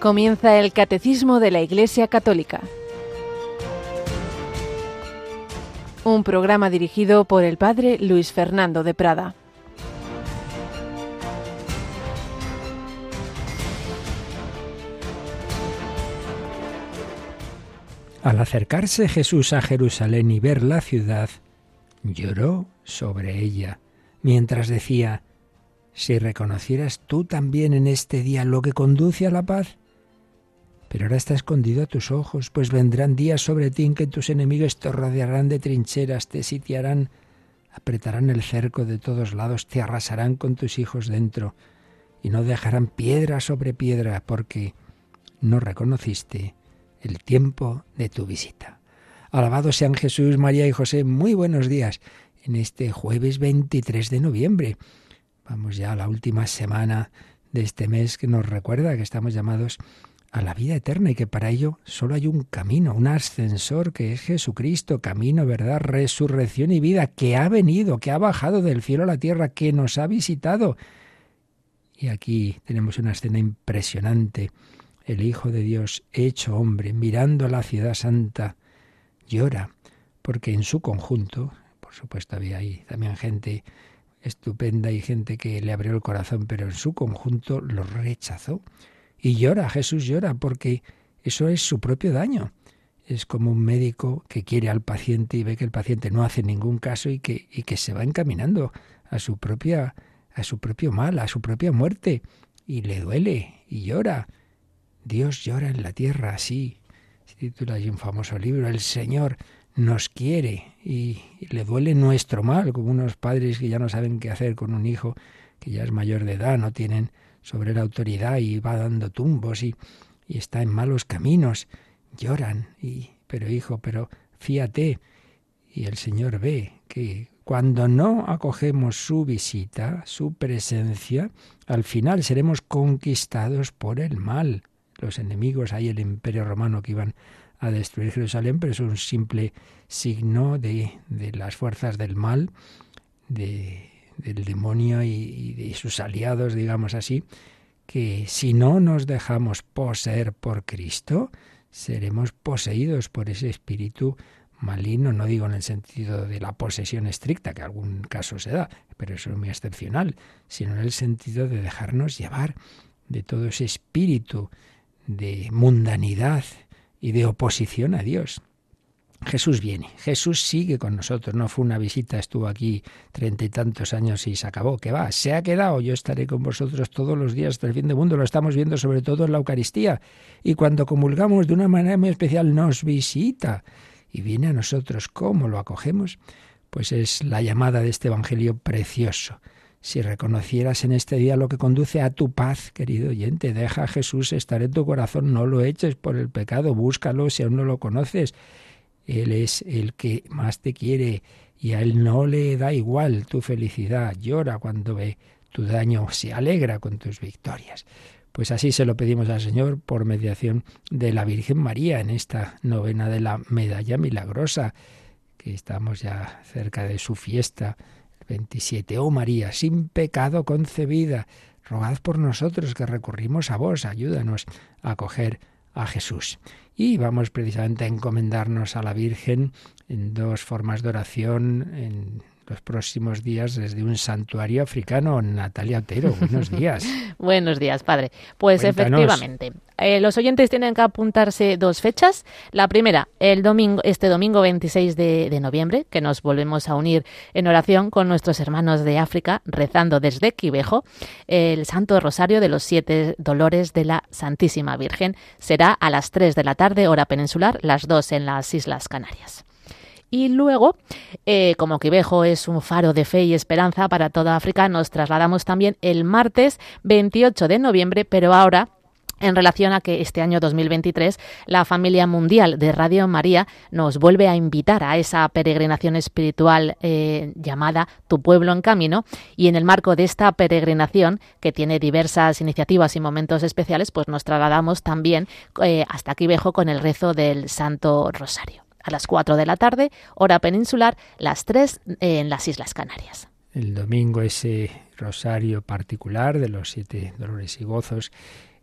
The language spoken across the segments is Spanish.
Comienza el Catecismo de la Iglesia Católica. Un programa dirigido por el Padre Luis Fernando de Prada. Al acercarse Jesús a Jerusalén y ver la ciudad, lloró sobre ella, mientras decía, Si reconocieras tú también en este día lo que conduce a la paz, pero ahora está escondido a tus ojos, pues vendrán días sobre ti en que tus enemigos te rodearán de trincheras, te sitiarán, apretarán el cerco de todos lados, te arrasarán con tus hijos dentro, y no dejarán piedra sobre piedra, porque no reconociste el tiempo de tu visita. Alabado sean Jesús, María y José, muy buenos días en este jueves 23 de noviembre. Vamos ya a la última semana de este mes que nos recuerda que estamos llamados a la vida eterna y que para ello solo hay un camino, un ascensor que es Jesucristo, camino, verdad, resurrección y vida, que ha venido, que ha bajado del cielo a la tierra, que nos ha visitado. Y aquí tenemos una escena impresionante. El Hijo de Dios, hecho hombre, mirando a la ciudad santa, llora, porque en su conjunto, por supuesto había ahí también gente estupenda y gente que le abrió el corazón, pero en su conjunto lo rechazó. Y llora, Jesús llora, porque eso es su propio daño. Es como un médico que quiere al paciente y ve que el paciente no hace ningún caso y que, y que se va encaminando a su propia a su propio mal, a su propia muerte, y le duele y llora. Dios llora en la tierra, así. Se titula ahí un famoso libro, El Señor nos quiere y, y le duele nuestro mal, como unos padres que ya no saben qué hacer con un hijo que ya es mayor de edad, no tienen sobre la autoridad y va dando tumbos y, y está en malos caminos. Lloran, y, pero hijo, pero fíate. Y el Señor ve que cuando no acogemos su visita, su presencia, al final seremos conquistados por el mal. Los enemigos, hay el imperio romano que iban a destruir Jerusalén, pero es un simple signo de, de las fuerzas del mal, de, del demonio y, de sus aliados, digamos así, que si no nos dejamos poseer por Cristo, seremos poseídos por ese espíritu maligno, no digo en el sentido de la posesión estricta, que algún caso se da, pero eso es muy excepcional, sino en el sentido de dejarnos llevar de todo ese espíritu de mundanidad y de oposición a Dios. Jesús viene, Jesús sigue con nosotros, no fue una visita, estuvo aquí treinta y tantos años y se acabó, que va, se ha quedado, yo estaré con vosotros todos los días hasta el fin del mundo, lo estamos viendo sobre todo en la Eucaristía, y cuando comulgamos de una manera muy especial nos visita y viene a nosotros, ¿cómo lo acogemos? Pues es la llamada de este Evangelio precioso. Si reconocieras en este día lo que conduce a tu paz, querido oyente, deja a Jesús estar en tu corazón, no lo eches por el pecado, búscalo si aún no lo conoces. Él es el que más te quiere y a Él no le da igual tu felicidad. Llora cuando ve tu daño, se alegra con tus victorias. Pues así se lo pedimos al Señor por mediación de la Virgen María en esta novena de la Medalla Milagrosa, que estamos ya cerca de su fiesta, el 27. Oh María, sin pecado concebida, rogad por nosotros que recurrimos a vos, ayúdanos a acoger a Jesús. Y vamos precisamente a encomendarnos a la Virgen en dos formas de oración, en los próximos días desde un santuario africano. Natalia Otero, buenos días. buenos días, padre. Pues Cuéntanos. efectivamente, eh, los oyentes tienen que apuntarse dos fechas. La primera, el domingo, este domingo 26 de, de noviembre, que nos volvemos a unir en oración con nuestros hermanos de África, rezando desde Quivejo el Santo Rosario de los Siete Dolores de la Santísima Virgen. Será a las 3 de la tarde, hora peninsular, las 2 en las Islas Canarias. Y luego, eh, como Quivejo es un faro de fe y esperanza para toda África, nos trasladamos también el martes 28 de noviembre, pero ahora en relación a que este año 2023 la familia mundial de Radio María nos vuelve a invitar a esa peregrinación espiritual eh, llamada Tu pueblo en camino. Y en el marco de esta peregrinación que tiene diversas iniciativas y momentos especiales pues nos trasladamos también eh, hasta Quivejo con el rezo del Santo Rosario a las 4 de la tarde, hora peninsular, las 3 en las Islas Canarias. El domingo ese rosario particular de los siete dolores y gozos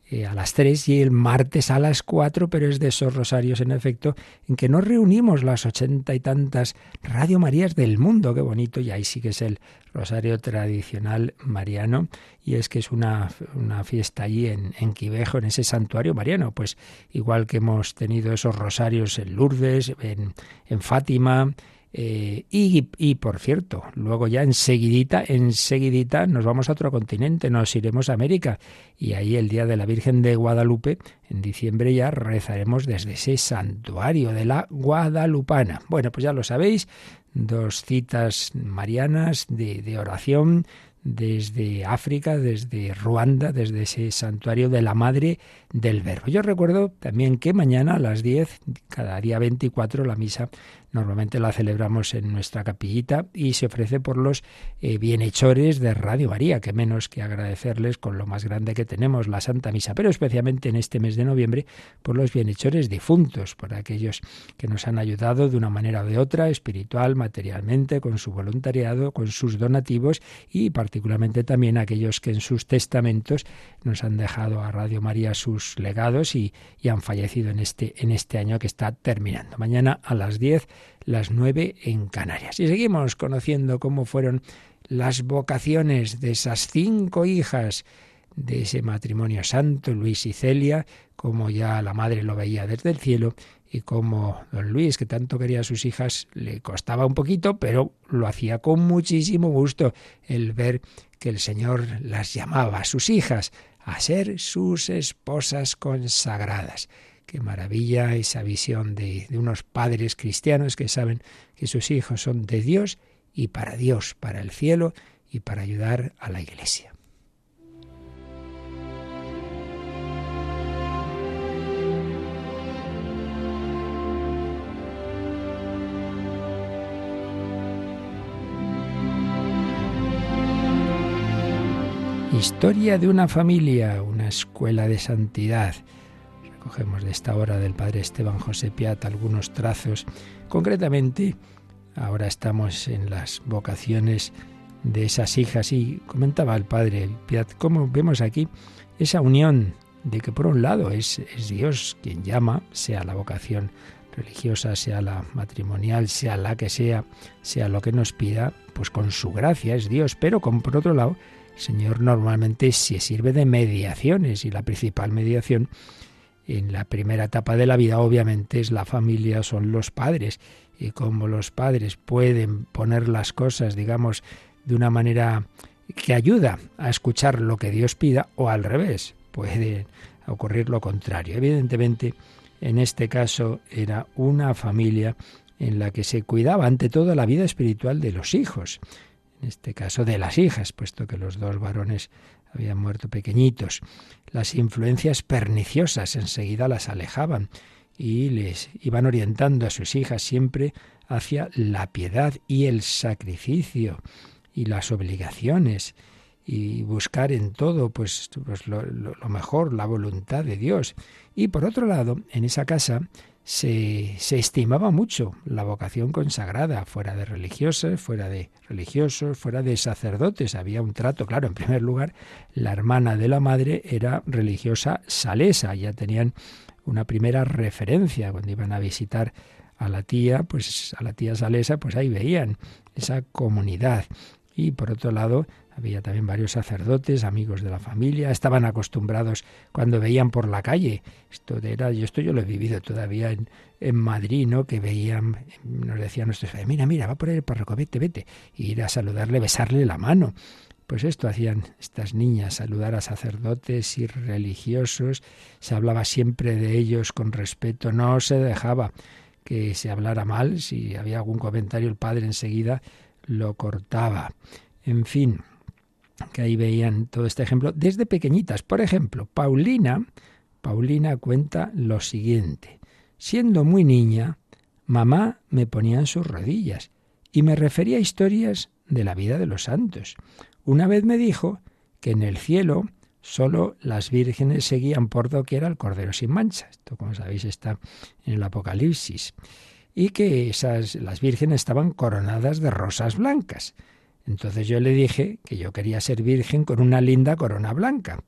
eh, a las 3 y el martes a las 4, pero es de esos rosarios en efecto en que nos reunimos las ochenta y tantas Radio Marías del mundo, qué bonito, y ahí sí que es el rosario tradicional mariano, y es que es una, una fiesta allí en, en Quivejo, en ese santuario mariano, pues igual que hemos tenido esos rosarios en Lourdes, en, en Fátima, eh, y, por cierto, luego ya enseguidita, enseguidita nos vamos a otro continente, nos iremos a América y ahí el día de la Virgen de Guadalupe, en diciembre ya rezaremos desde ese santuario de la Guadalupana. Bueno, pues ya lo sabéis, dos citas marianas de, de oración desde África, desde Ruanda, desde ese santuario de la Madre del Verbo. Yo recuerdo también que mañana a las 10, cada día 24, la misa Normalmente la celebramos en nuestra capillita y se ofrece por los eh, bienhechores de Radio María, que menos que agradecerles con lo más grande que tenemos, la Santa Misa, pero especialmente en este mes de noviembre por los bienhechores difuntos, por aquellos que nos han ayudado de una manera o de otra, espiritual, materialmente, con su voluntariado, con sus donativos y particularmente también aquellos que en sus testamentos nos han dejado a Radio María sus legados y, y han fallecido en este, en este año que está terminando. Mañana a las 10 las nueve en Canarias. Y seguimos conociendo cómo fueron las vocaciones de esas cinco hijas de ese matrimonio santo, Luis y Celia, como ya la madre lo veía desde el cielo, y como don Luis, que tanto quería a sus hijas, le costaba un poquito, pero lo hacía con muchísimo gusto el ver que el Señor las llamaba, sus hijas, a ser sus esposas consagradas. Qué maravilla esa visión de, unos padres cristianos que saben que sus hijos son de Dios y para Dios, para el cielo y para ayudar a la Iglesia. Historia de una familia, una escuela de santidad cogemos de esta hora del padre Esteban José Piat algunos trazos. Concretamente, ahora estamos en las vocaciones de esas hijas y comentaba el padre Piat cómo vemos aquí esa unión de que por un lado es, es Dios quien llama, sea la vocación religiosa, sea la matrimonial, sea la que sea, sea lo que nos pida, pues con su gracia es Dios, pero con por otro lado, el Señor normalmente se sirve de mediaciones y la principal mediación en la primera etapa de la vida obviamente es la familia, son los padres, y como los padres pueden poner las cosas, digamos, de una manera que ayuda a escuchar lo que Dios pida, o al revés, puede ocurrir lo contrario. Evidentemente, en este caso era una familia en la que se cuidaba ante todo la vida espiritual de los hijos, en este caso de las hijas, puesto que los dos varones habían muerto pequeñitos. Las influencias perniciosas enseguida las alejaban y les iban orientando a sus hijas siempre hacia la piedad y el sacrificio y las obligaciones y buscar en todo pues, pues lo, lo, mejor, la voluntad de Dios. Y por otro lado, en esa casa se, se, estimaba mucho la vocación consagrada, fuera de religiosas, fuera de religiosos, fuera de sacerdotes. Había un trato, claro, en primer lugar, la hermana de la madre era religiosa salesa, ya tenían una primera referencia cuando iban a visitar a la tía, pues a la tía salesa, pues ahí veían esa comunidad. Y por otro lado, había también varios sacerdotes, amigos de la familia, estaban acostumbrados cuando veían por la calle. Esto era, yo esto yo lo he vivido todavía en, Madrid, ¿no? Que veían, nos decían nuestros mira, mira, va por el párroco, vete, vete. Y ir a saludarle, besarle la mano. Pues esto hacían estas niñas, saludar a sacerdotes y religiosos, se hablaba siempre de ellos con respeto, no se dejaba que se hablara mal, si había algún comentario el padre enseguida lo cortaba. En fin, que ahí veían todo este ejemplo desde pequeñitas. Por ejemplo, Paulina, Paulina cuenta lo siguiente. Siendo muy niña, mamá me ponía en sus rodillas y me refería a historias de la vida de los santos. Una vez me dijo que en el cielo solo las vírgenes seguían por doquier al Cordero sin mancha. Esto, como sabéis, está en el Apocalipsis. Y que esas, las vírgenes estaban coronadas de rosas blancas. Entonces yo le dije que yo quería ser virgen con una linda corona blanca.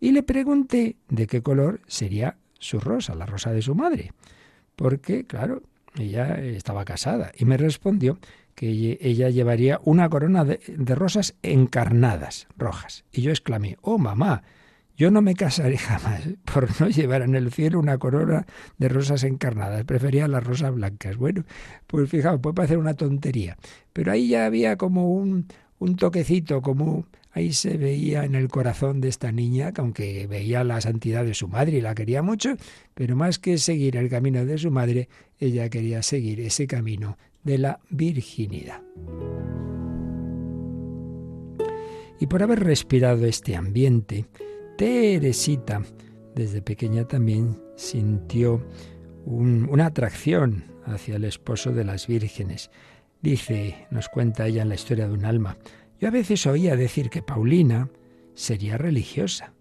y le pregunté de qué color sería su rosa, la rosa de su madre. Porque, claro, ella estaba casada y me respondió que ella llevaría una corona de, rosas encarnadas, rojas. Y yo exclamé, oh mamá, yo no me casaré jamás por no llevar en el cielo una corona de rosas encarnadas. Prefería las rosas blancas. Bueno, pues fijaos, puede parecer una tontería. Pero ahí ya había como un, un toquecito, como ahí se veía en el corazón de esta niña, que aunque veía la santidad de su madre y la quería mucho, pero más que seguir el camino de su madre, ella quería seguir ese camino de la virginidad. Y por haber respirado este ambiente, Teresita desde pequeña también sintió una atracción hacia el esposo de las vírgenes. Dice, nos cuenta ella en la historia de un alma, yo a veces oía decir que Paulina sería religiosa.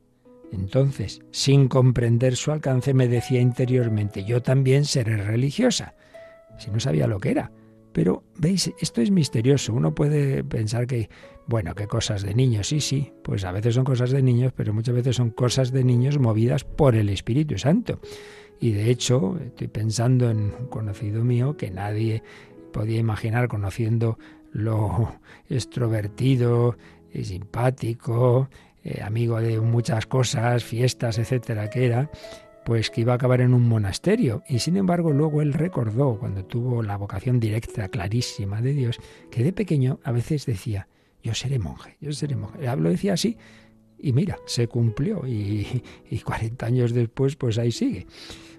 Entonces, sin comprender su alcance, me decía interiormente, yo también seré religiosa, si no sabía lo que era. Pero, veis, esto es misterioso. Uno puede pensar que, bueno, que cosas de niños, sí, sí, pues a veces son cosas de niños, pero muchas veces son cosas de niños movidas por el Espíritu Santo. Y de hecho, estoy pensando en un conocido mío que nadie podía imaginar conociendo lo extrovertido, y simpático, eh, amigo de muchas cosas, fiestas, etcétera, que era, pues que iba a acabar en un monasterio. Y sin embargo, luego él recordó, cuando tuvo la vocación directa, clarísima de Dios, que de pequeño a veces decía, yo seré monje, yo seré monje. Lo decía así y mira, se cumplió y, y 40 años después, pues ahí sigue.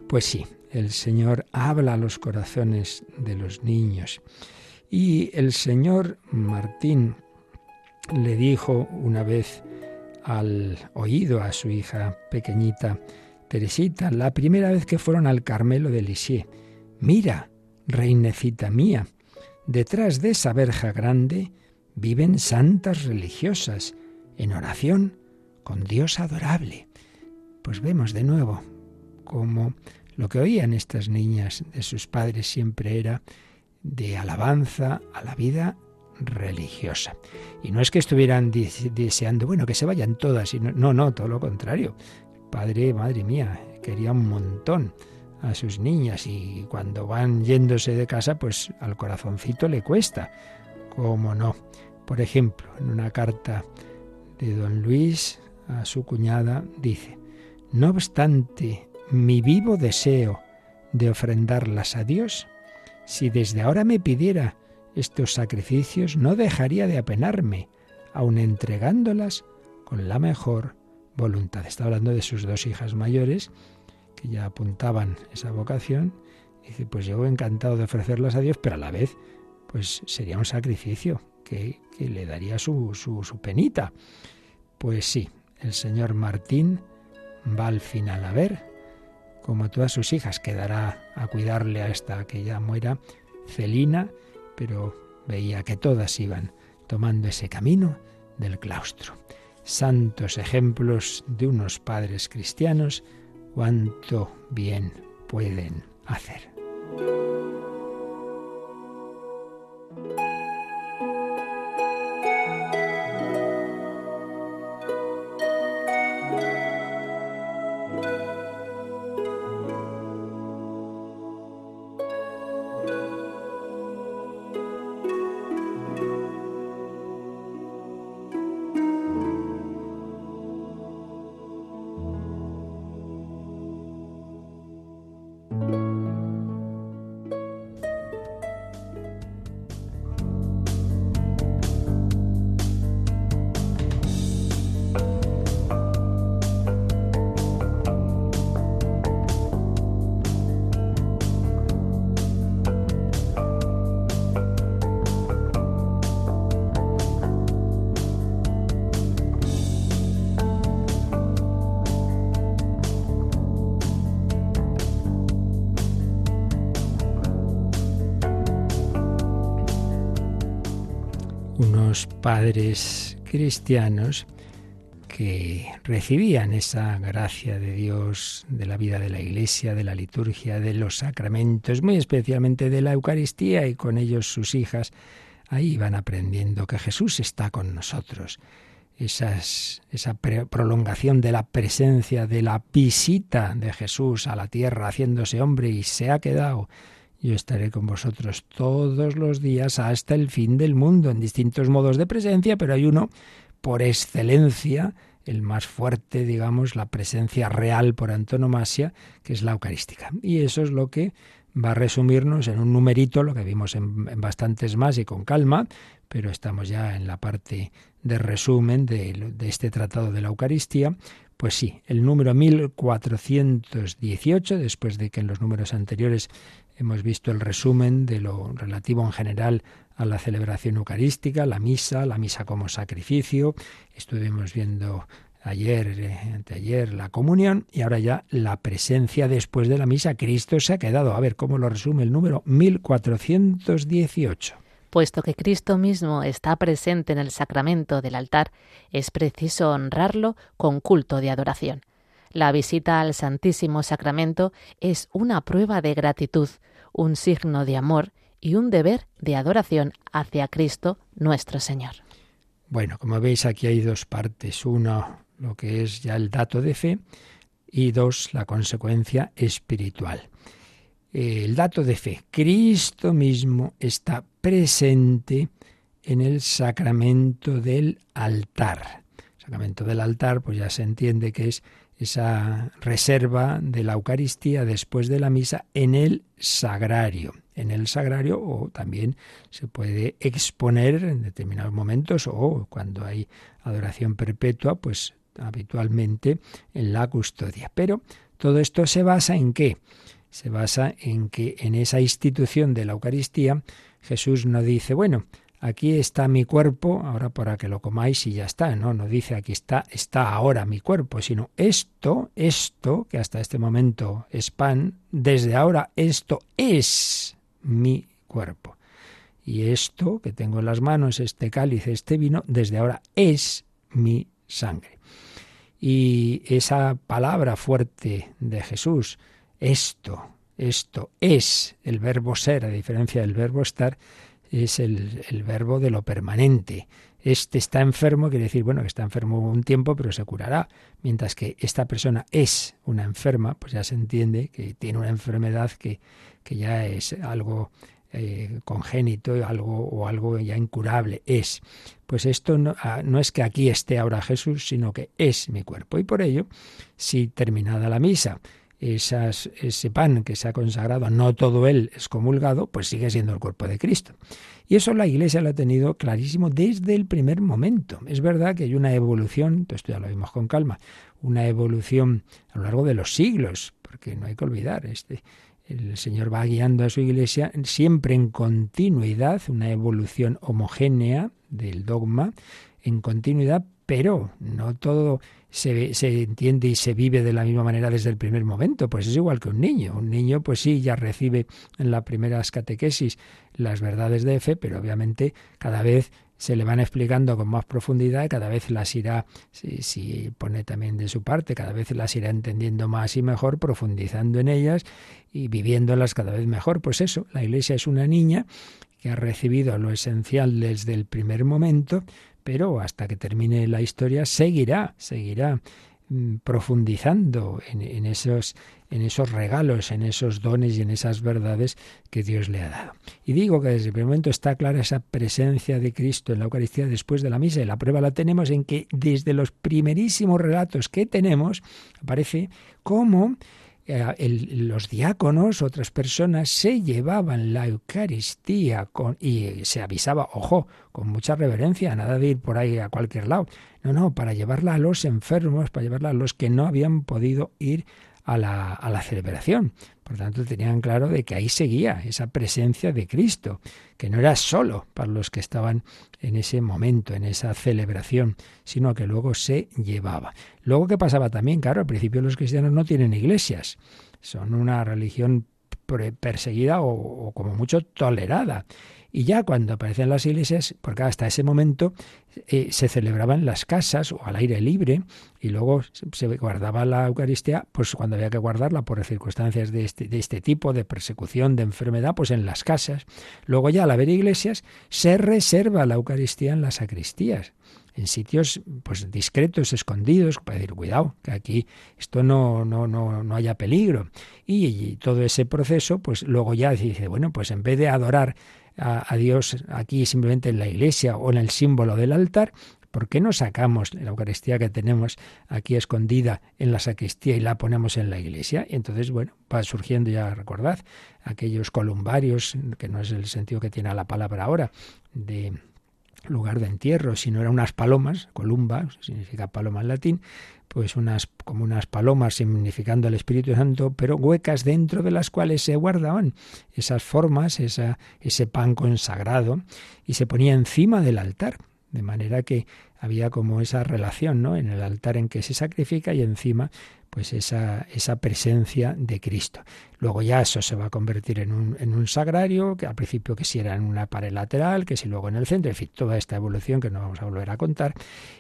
Pues sí, el Señor habla a los corazones de los niños. Y el señor Martín le dijo una vez al oído a su hija pequeñita, Teresita, la primera vez que fueron al Carmelo de Lisieux. Mira, reinecita mía, detrás de esa verja grande viven santas religiosas, en oración con Dios adorable. Pues vemos de nuevo cómo lo que oían estas niñas de sus padres siempre era de alabanza a la vida religiosa. Y no es que estuvieran deseando, bueno, que se vayan todas, no, no, todo lo contrario padre, madre mía, quería un montón a sus niñas y cuando van yéndose de casa, pues al corazoncito le cuesta. ¿Cómo no? Por ejemplo, en una carta de don Luis a su cuñada dice, no obstante mi vivo deseo de ofrendarlas a Dios, si desde ahora me pidiera estos sacrificios, no dejaría de apenarme, aun entregándolas con la mejor voluntad. Está hablando de sus dos hijas mayores que ya apuntaban esa vocación. dice, pues yo encantado de ofrecerlas a Dios, pero a la vez, pues sería un sacrificio que, le daría su, su, su penita. Pues sí, el señor Martín va al final a ver, como todas sus hijas, quedará a cuidarle hasta que ya muera Celina, pero veía que todas iban tomando ese camino del claustro santos ejemplos de unos padres cristianos, cuánto bien pueden hacer. Padres cristianos que recibían esa gracia de Dios, de la vida de la Iglesia, de la liturgia, de los sacramentos, muy especialmente de la Eucaristía y con ellos sus hijas, ahí van aprendiendo que Jesús está con nosotros. esa prolongación de la presencia, de la visita de Jesús a la tierra haciéndose hombre y se ha quedado. Yo estaré con vosotros todos los días hasta el fin del mundo, en distintos modos de presencia, pero hay uno por excelencia, el más fuerte, digamos, la presencia real por antonomasia, que es la eucarística. Y eso es lo que va a resumirnos en un numerito, lo que vimos en, bastantes más y con calma, pero estamos ya en la parte de resumen de, este tratado de la Eucaristía. Pues sí, el número 1418, después de que en los números anteriores hemos visto el resumen de lo relativo en general a la celebración eucarística, la misa, la misa como sacrificio, estuvimos viendo ayer, eh, anteayer, la comunión y ahora ya la presencia después de la misa. Cristo se ha quedado. A ver cómo lo resume el número 1418. Puesto que Cristo mismo está presente en el sacramento del altar, es preciso honrarlo con culto de adoración. La visita al Santísimo Sacramento es una prueba de gratitud, un signo de amor y un deber de adoración hacia Cristo nuestro Señor. Bueno, como veis aquí hay dos partes. Uno, lo que es ya el dato de fe, y dos, la consecuencia espiritual. El dato de fe. Cristo mismo está presente en el sacramento del altar. El sacramento del altar, pues ya se entiende que es esa reserva de la Eucaristía después de la misa en el sagrario. En el sagrario o también se puede exponer en determinados momentos o cuando hay adoración perpetua, pues habitualmente en la custodia. Pero todo esto se basa en qué? Se basa en que en esa institución de la Eucaristía Jesús no dice, bueno, aquí está mi cuerpo, ahora para que lo comáis y ya está. No, no dice aquí está, está ahora mi cuerpo, sino esto, esto, que hasta este momento es pan, desde ahora esto es mi cuerpo. Y esto que tengo en las manos, este cáliz, este vino, desde ahora es mi sangre. Y esa palabra fuerte de Jesús, esto, esto es el verbo ser, a diferencia del verbo estar, es el, el, verbo de lo permanente. Este está enfermo, quiere decir, bueno, que está enfermo un tiempo, pero se curará. Mientras que esta persona es una enferma, pues ya se entiende que tiene una enfermedad que, que ya es algo eh, congénito algo, o algo ya incurable es. Pues esto ah, no, es que aquí esté ahora Jesús, sino que es mi cuerpo. Y por ello, si terminada la misa, ese pan que se ha consagrado, no todo él es comulgado, pues sigue siendo el cuerpo de Cristo. Y eso la Iglesia lo ha tenido clarísimo desde el primer momento. Es verdad que hay una evolución, esto ya lo vimos con calma, una evolución a lo largo de los siglos, porque no hay que olvidar, este, el Señor va guiando a su iglesia siempre en continuidad, una evolución homogénea del dogma, en continuidad, pero no todo se, se, entiende y se vive de la misma manera desde el primer momento. Pues es igual que un niño. Un niño, pues sí, ya recibe en las primeras catequesis las verdades de fe, pero obviamente cada vez se le van explicando con más profundidad cada vez las irá, si, pone también de su parte, cada vez las irá entendiendo más y mejor, profundizando en ellas y viviéndolas cada vez mejor. Pues eso, la Iglesia es una niña que ha recibido lo esencial desde el primer momento, pero hasta que termine la historia seguirá, seguirá mm, profundizando en, esos en esos regalos, en esos dones y en esas verdades que Dios le ha dado. Y digo que desde el primer momento está clara esa presencia de Cristo en la Eucaristía después de la misa. Y la prueba la tenemos en que desde los primerísimos relatos que tenemos aparece cómo eh, los diáconos, otras personas, se llevaban la Eucaristía con, y se avisaba, ojo, con mucha reverencia, nada de ir por ahí a cualquier lado. No, no, para llevarla a los enfermos, para llevarla a los que no habían podido ir a la, a la celebración. Por tanto, tenían claro de que ahí seguía esa presencia de Cristo, que no era solo para los que estaban en ese momento, en esa celebración, sino que luego se llevaba. Luego, ¿qué pasaba también? Claro, al principio los cristianos no tienen iglesias, son una religión perseguida o, como mucho tolerada. Y ya cuando aparecen las iglesias, porque hasta ese momento eh, se celebraban las casas o al aire libre y luego se guardaba la Eucaristía, pues cuando había que guardarla por circunstancias de este, de este tipo, de persecución, de enfermedad, pues en las casas. Luego ya al haber iglesias se reserva la Eucaristía en las sacristías en sitios pues discretos, escondidos, para decir, cuidado, que aquí esto no, no, no, no haya peligro. Y, todo ese proceso, pues luego ya dice, bueno, pues en vez de adorar a, Dios aquí simplemente en la iglesia o en el símbolo del altar, ¿por qué no sacamos la Eucaristía que tenemos aquí escondida en la sacristía y la ponemos en la iglesia? Y entonces, bueno, va surgiendo ya, recordad, aquellos columbarios, que no es el sentido que tiene la palabra ahora, de lugar de entierro, si no eran unas palomas, columba, significa paloma en latín, pues unas como unas palomas significando el Espíritu Santo, pero huecas dentro de las cuales se guardaban esas formas, ese pan consagrado, y se ponía encima del altar, de manera que había como esa relación, ¿no? En el altar en que se sacrifica y encima pues esa, esa presencia de Cristo. Luego ya eso se va a convertir en un, en un sagrario, que al principio que si era en una pared lateral, que si luego en el centro, en fin, toda esta evolución que no vamos a volver a contar.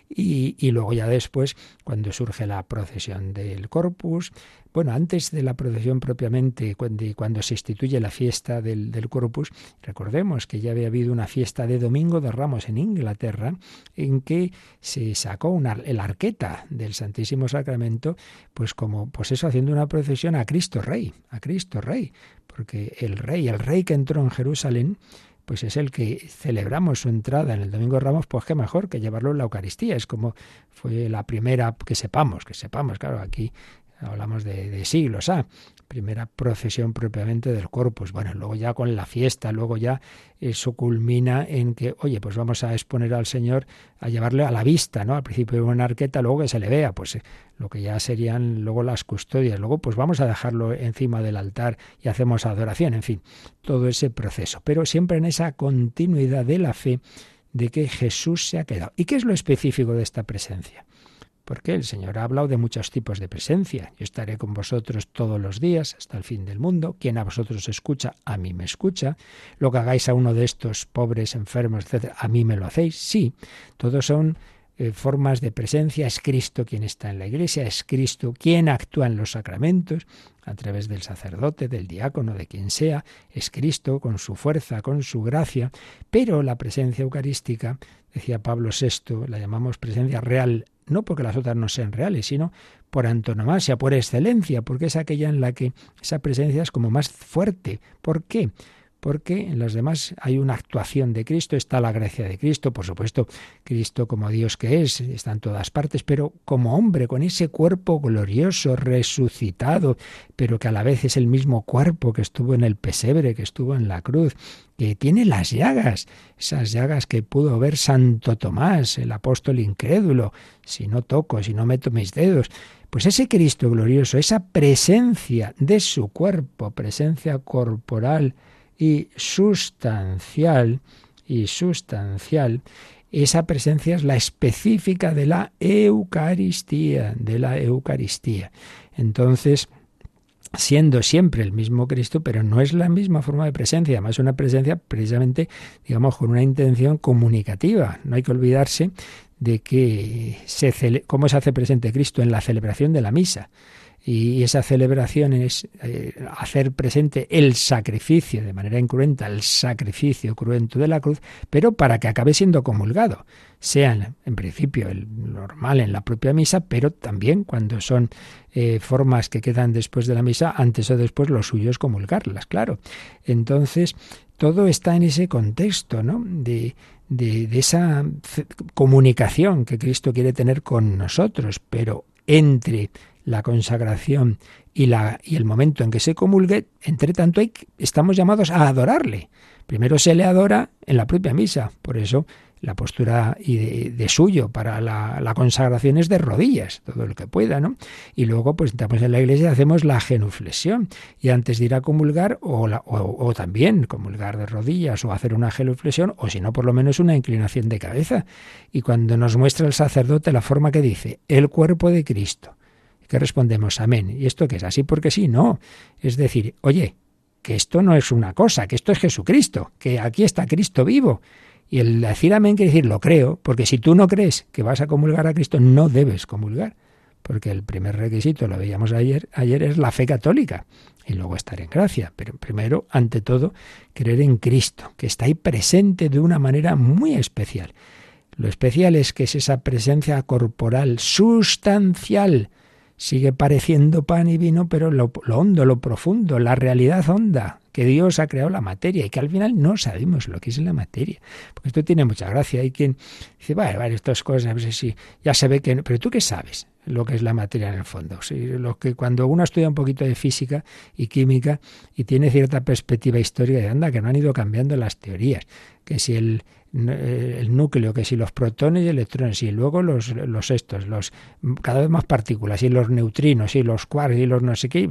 Y, y luego ya después, cuando surge la procesión del Corpus, bueno, antes de la procesión propiamente, cuando, se instituye la fiesta del, Corpus, recordemos que ya había habido una fiesta de Domingo de Ramos en Inglaterra, en que se sacó una, el arqueta del Santísimo Sacramento, pues como, pues eso, haciendo una procesión a Cristo Rey, a Cristo Rey, porque el Rey, el Rey que entró en Jerusalén, pues es el que celebramos su entrada en el Domingo de Ramos, pues qué mejor que llevarlo en la Eucaristía. Es como fue la primera que sepamos, que sepamos, claro, aquí hablamos de, siglos, ah, primera procesión propiamente del corpus. Bueno, luego ya con la fiesta, luego ya eso culmina en que, oye, pues vamos a exponer al Señor, a llevarle a la vista, ¿no? Al principio de una arqueta, luego que se le vea, pues eh, lo que ya serían luego las custodias, luego pues vamos a dejarlo encima del altar y hacemos adoración, en fin, todo ese proceso, pero siempre en esa continuidad de la fe de que Jesús se ha quedado. ¿Y qué es lo específico de esta presencia? Porque el Señor ha hablado de muchos tipos de presencia. Yo estaré con vosotros todos los días hasta el fin del mundo. Quien a vosotros escucha, a mí me escucha. Lo que hagáis a uno de estos pobres, enfermos, etc., a mí me lo hacéis. Sí, todos son eh, formas de presencia. Es Cristo quien está en la iglesia, es Cristo quien actúa en los sacramentos a través del sacerdote, del diácono, de quien sea. Es Cristo con su fuerza, con su gracia. Pero la presencia eucarística, decía Pablo VI, la llamamos presencia real no porque las otras no sean reales, sino por antonomasia, por excelencia, porque es aquella en la que esa presencia es como más fuerte. ¿Por qué? Porque en las demás hay una actuación de Cristo, está la gracia de Cristo, por supuesto, Cristo como Dios que es, está en todas partes, pero como hombre, con ese cuerpo glorioso, resucitado, pero que a la vez es el mismo cuerpo que estuvo en el pesebre, que estuvo en la cruz, que tiene las llagas, esas llagas que pudo ver Santo Tomás, el apóstol incrédulo, si no toco, si no meto mis dedos. Pues ese Cristo glorioso, esa presencia de su cuerpo, presencia corporal, y sustancial, y sustancial, esa presencia es la específica de la Eucaristía, de la Eucaristía. Entonces, siendo siempre el mismo Cristo, pero no es la misma forma de presencia, además una presencia precisamente, digamos, con una intención comunicativa. No hay que olvidarse de que se cómo se hace presente Cristo en la celebración de la misa y esa celebración es eh, hacer presente el sacrificio de manera incruenta, el sacrificio cruento de la cruz, pero para que acabe siendo comulgado, sea en principio el normal en la propia misa, pero también cuando son eh, formas que quedan después de la misa, antes o después lo suyo es comulgarlas, claro. Entonces, todo está en ese contexto, ¿no? De, de, de esa comunicación que Cristo quiere tener con nosotros, pero entre la consagración y, la, y el momento en que se comulgue, entre tanto hay, estamos llamados a adorarle. Primero se le adora en la propia misa, por eso la postura y de, suyo para la, consagración es de rodillas, todo lo que pueda, ¿no? Y luego, pues estamos en la iglesia y hacemos la genuflexión. Y antes de ir a comulgar, o, o, también comulgar de rodillas, o hacer una genuflexión, o si no, por lo menos una inclinación de cabeza. Y cuando nos muestra el sacerdote la forma que dice, el cuerpo de Cristo, ¿Qué respondemos? Amén. ¿Y esto qué es? ¿Así porque sí? No. Es decir, oye, que esto no es una cosa, que esto es Jesucristo, que aquí está Cristo vivo. Y el decir amén quiere decir lo creo, porque si tú no crees que vas a comulgar a Cristo, no debes comulgar, porque el primer requisito, lo veíamos ayer, ayer es la fe católica y luego estar en gracia, pero primero, ante todo, creer en Cristo, que está ahí presente de una manera muy especial. Lo especial es que es esa presencia corporal sustancial, sigue pareciendo pan y vino, pero lo, hondo, lo profundo, la realidad honda, que Dios ha creado la materia y que al final no sabemos lo que es la materia. Porque esto tiene mucha gracia. Hay quien dice, vale, vale, estas cosas, a ver si ya se ve que... Pero tú qué sabes lo que es la materia en el fondo. Sí, lo que cuando uno estudia un poquito de física y química y tiene cierta perspectiva histórica, de anda, que no han ido cambiando las teorías, que si el, el núcleo, que si los protones y electrones, y luego los, los estos, los cada vez más partículas, y los neutrinos, y los quarks, y los no sé qué.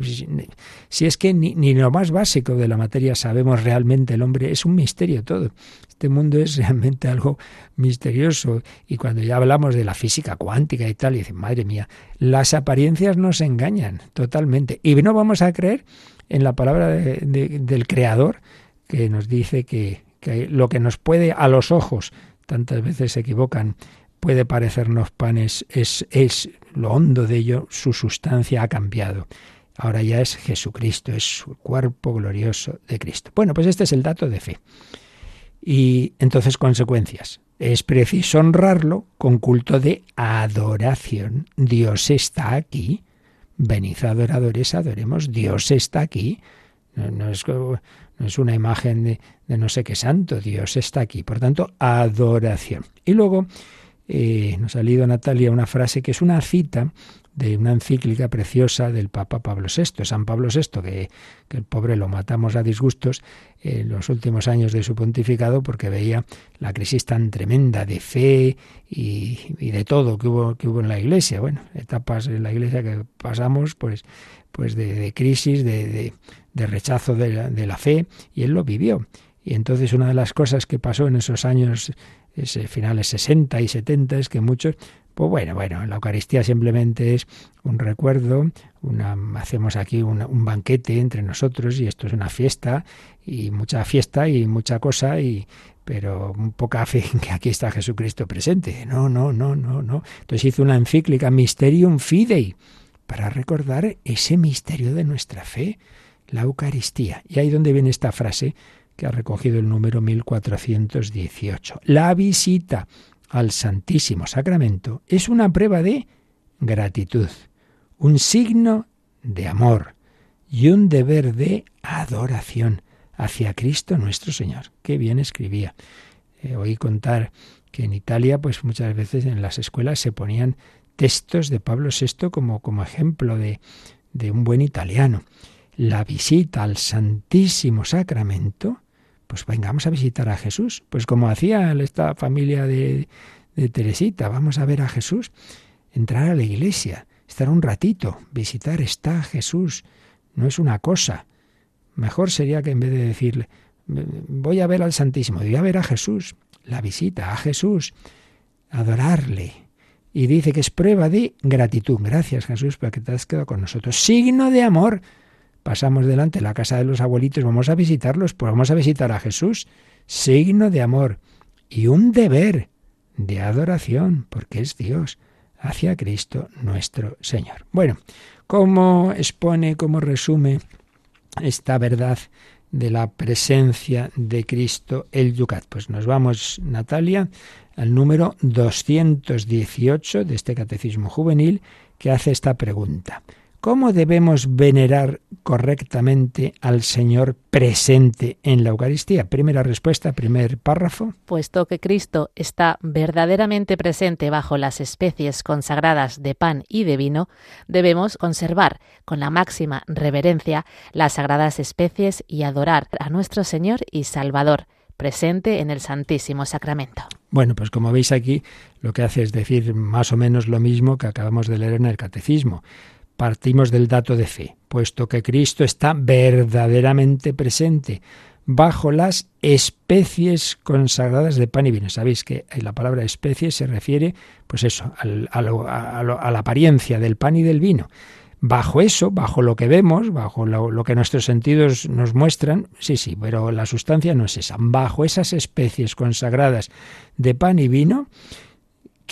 Si es que ni, ni lo más básico de la materia sabemos realmente el hombre, es un misterio todo. Este mundo es realmente algo misterioso. Y cuando ya hablamos de la física cuántica y tal, y dicen, madre mía, las apariencias nos engañan totalmente. Y no vamos a creer en la palabra del Creador que nos dice que, que lo que nos puede a los ojos, tantas veces se equivocan, puede parecernos panes, es, es lo hondo de ello, su sustancia ha cambiado. Ahora ya es Jesucristo, es su cuerpo glorioso de Cristo. Bueno, pues este es el dato de fe. Y entonces consecuencias. Es preciso honrarlo con culto de adoración. Dios está aquí. Venid adoradores, adoremos. Dios está aquí. No, no no es una imagen de, no sé qué santo, Dios está aquí. Por tanto, adoración. Y luego eh, nos ha leído Natalia una frase que es una cita de una encíclica preciosa del Papa Pablo VI, San Pablo VI, que, el pobre lo matamos a disgustos en los últimos años de su pontificado porque veía la crisis tan tremenda de fe y, de todo que hubo, que hubo en la Iglesia. Bueno, etapas en la Iglesia que pasamos, pues, pues de, crisis, de, de rechazo de la, de la, fe, y él lo vivió. Y entonces una de las cosas que pasó en esos años ese finales 60 y 70 es que muchos pues bueno, bueno, la Eucaristía simplemente es un recuerdo, una, hacemos aquí un banquete entre nosotros y esto es una fiesta y mucha fiesta y mucha cosa y pero poca fe en que aquí está Jesucristo presente. No, no, no, no, no. Entonces hizo una encíclica Mysterium Fidei para recordar ese misterio de nuestra fe la Eucaristía. Y ahí donde viene esta frase que ha recogido el número 1418. La visita al Santísimo Sacramento es una prueba de gratitud, un signo de amor y un deber de adoración hacia Cristo nuestro Señor. Qué bien escribía. Eh, oí contar que en Italia, pues muchas veces en las escuelas se ponían textos de Pablo VI como, como ejemplo de, de un buen italiano la visita al Santísimo Sacramento, pues vengamos a visitar a Jesús. Pues como hacía esta familia de, de Teresita, vamos a ver a Jesús, entrar a la iglesia, estar un ratito, visitar está Jesús, no es una cosa. Mejor sería que en vez de decirle, voy a ver al Santísimo, voy a ver a Jesús, la visita a Jesús, adorarle. Y dice que es prueba de gratitud. Gracias Jesús porque te has quedado con nosotros. Signo de amor pasamos delante de la casa de los abuelitos, vamos a visitarlos, pues vamos a visitar a Jesús, signo de amor y un deber de adoración, porque es Dios, hacia Cristo nuestro Señor. Bueno, ¿cómo expone, cómo resume esta verdad de la presencia de Cristo el Yucat? Pues nos vamos, Natalia, al número 218 de este Catecismo Juvenil que hace esta pregunta. ¿Cómo debemos venerar correctamente al Señor presente en la Eucaristía? Primera respuesta, primer párrafo. Puesto que Cristo está verdaderamente presente bajo las especies consagradas de pan y de vino, debemos conservar con la máxima reverencia las sagradas especies y adorar a nuestro Señor y Salvador presente en el Santísimo Sacramento. Bueno, pues como veis aquí, lo que hace es decir más o menos lo mismo que acabamos de leer en el Catecismo. Partimos del dato de fe, puesto que Cristo está verdaderamente presente bajo las especies consagradas de pan y vino. Sabéis que la palabra especie se refiere, pues eso, a, la apariencia del pan y del vino. bajo eso, bajo lo que vemos, bajo lo, que nuestros sentidos nos muestran, sí, sí, pero la sustancia no es esa. Bajo esas especies consagradas de pan y vino,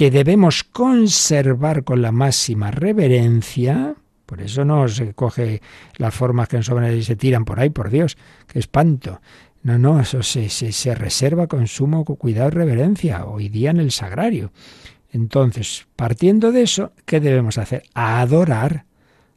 que debemos conservar con la máxima reverencia, por eso no se coge las formas que en y se tiran por ahí, por Dios, qué espanto. No, no, eso se, se, se reserva con sumo cuidado y reverencia, hoy día en el sagrario. Entonces, partiendo de eso, ¿qué debemos hacer? Adorar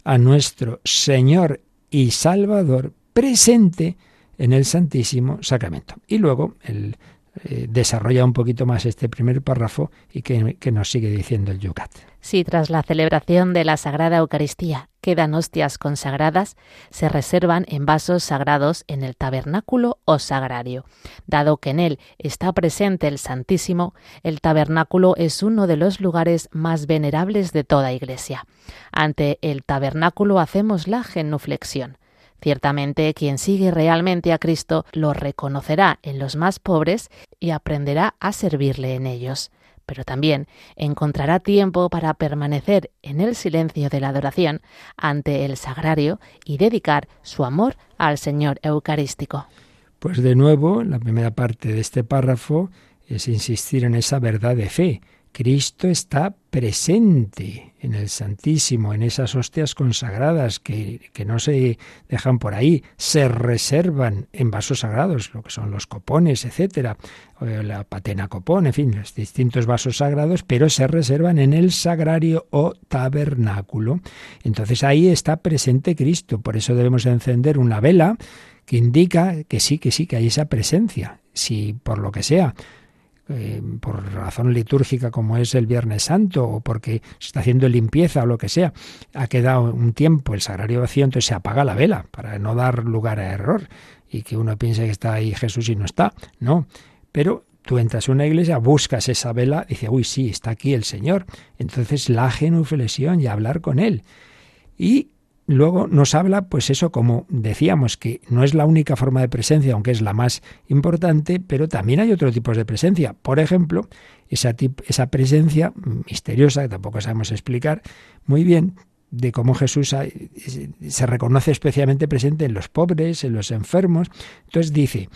a nuestro Señor y Salvador presente en el Santísimo Sacramento. Y luego él eh, desarrolla un poquito más este primer párrafo y que, que nos sigue diciendo el Yucat. Si tras la celebración de la Sagrada Eucaristía quedan hostias consagradas, se reservan en vasos sagrados en el tabernáculo o sagrario. Dado que en él está presente el Santísimo, el tabernáculo es uno de los lugares más venerables de toda Iglesia. Ante el tabernáculo hacemos la genuflexión. Ciertamente quien sigue realmente a Cristo lo reconocerá en los más pobres y aprenderá a servirle en ellos pero también encontrará tiempo para permanecer en el silencio de la adoración ante el sagrario y dedicar su amor al Señor Eucarístico. Pues de nuevo, la primera parte de este párrafo es insistir en esa verdad de fe, Cristo está presente en el Santísimo, en esas hostias consagradas que, que, no se dejan por ahí, se reservan en vasos sagrados, lo que son los copones, etcétera, la patena copón, en fin, los distintos vasos sagrados, pero se reservan en el sagrario o tabernáculo. Entonces ahí está presente Cristo, por eso debemos encender una vela que indica que sí, que sí, que hay esa presencia. Si por lo que sea eh, por razón litúrgica como es el Viernes Santo o porque se está haciendo limpieza o lo que sea, ha quedado un tiempo el sagrario vacío, entonces se apaga la vela para no dar lugar a error y que uno piense que está ahí Jesús y no está. No, pero tú entras a una iglesia, buscas esa vela, dice, uy, sí, está aquí el Señor. Entonces la genuflexión y hablar con Él. Y luego nos habla, pues eso, como decíamos, que no es la única forma de presencia, aunque es la más importante, pero también hay otro tipo de presencia. Por ejemplo, esa, esa presencia misteriosa, que tampoco sabemos explicar muy bien, de cómo Jesús se reconoce especialmente presente en los pobres, en los enfermos. Entonces dice,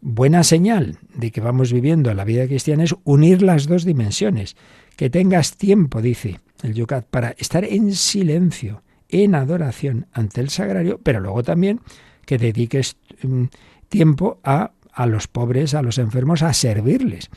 buena señal de que vamos viviendo la vida cristiana es unir las dos dimensiones. Que tengas tiempo, dice el Yucat, para estar en silencio en adoración ante el sagrario, pero luego también que dediques mm, tiempo a, a los pobres, a los enfermos, a servirles.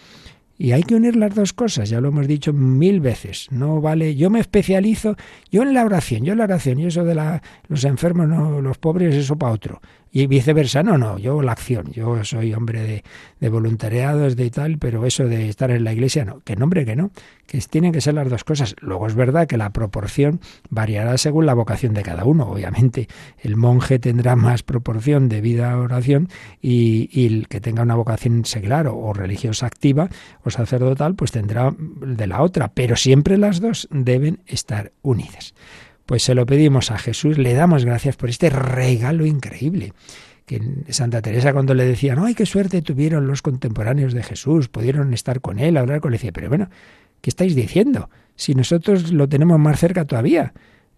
Y hay que unir las dos cosas, ya lo hemos dicho mil veces. No vale, yo me especializo, yo en la oración, yo en la oración, y eso de la, los enfermos, no, los pobres, eso para otro. Y viceversa, no, no, yo la acción, yo soy hombre de, de voluntariados, de tal, pero eso de estar en la iglesia, no, que nombre que no, que tienen que ser las dos cosas. Luego es verdad que la proporción variará según la vocación de cada uno. Obviamente, el monje tendrá más proporción de vida a oración y, y el que tenga una vocación seglar o, o religiosa activa o sacerdotal, pues tendrá de la otra, pero siempre las dos deben estar unidas. Pues se lo pedimos a Jesús, le damos gracias por este regalo increíble. Que Santa Teresa cuando le decían, ¡ay, qué suerte tuvieron los contemporáneos de Jesús! Pudieron estar con él, hablar con él. Decía, pero bueno, ¿qué estáis diciendo? Si nosotros lo tenemos más cerca todavía.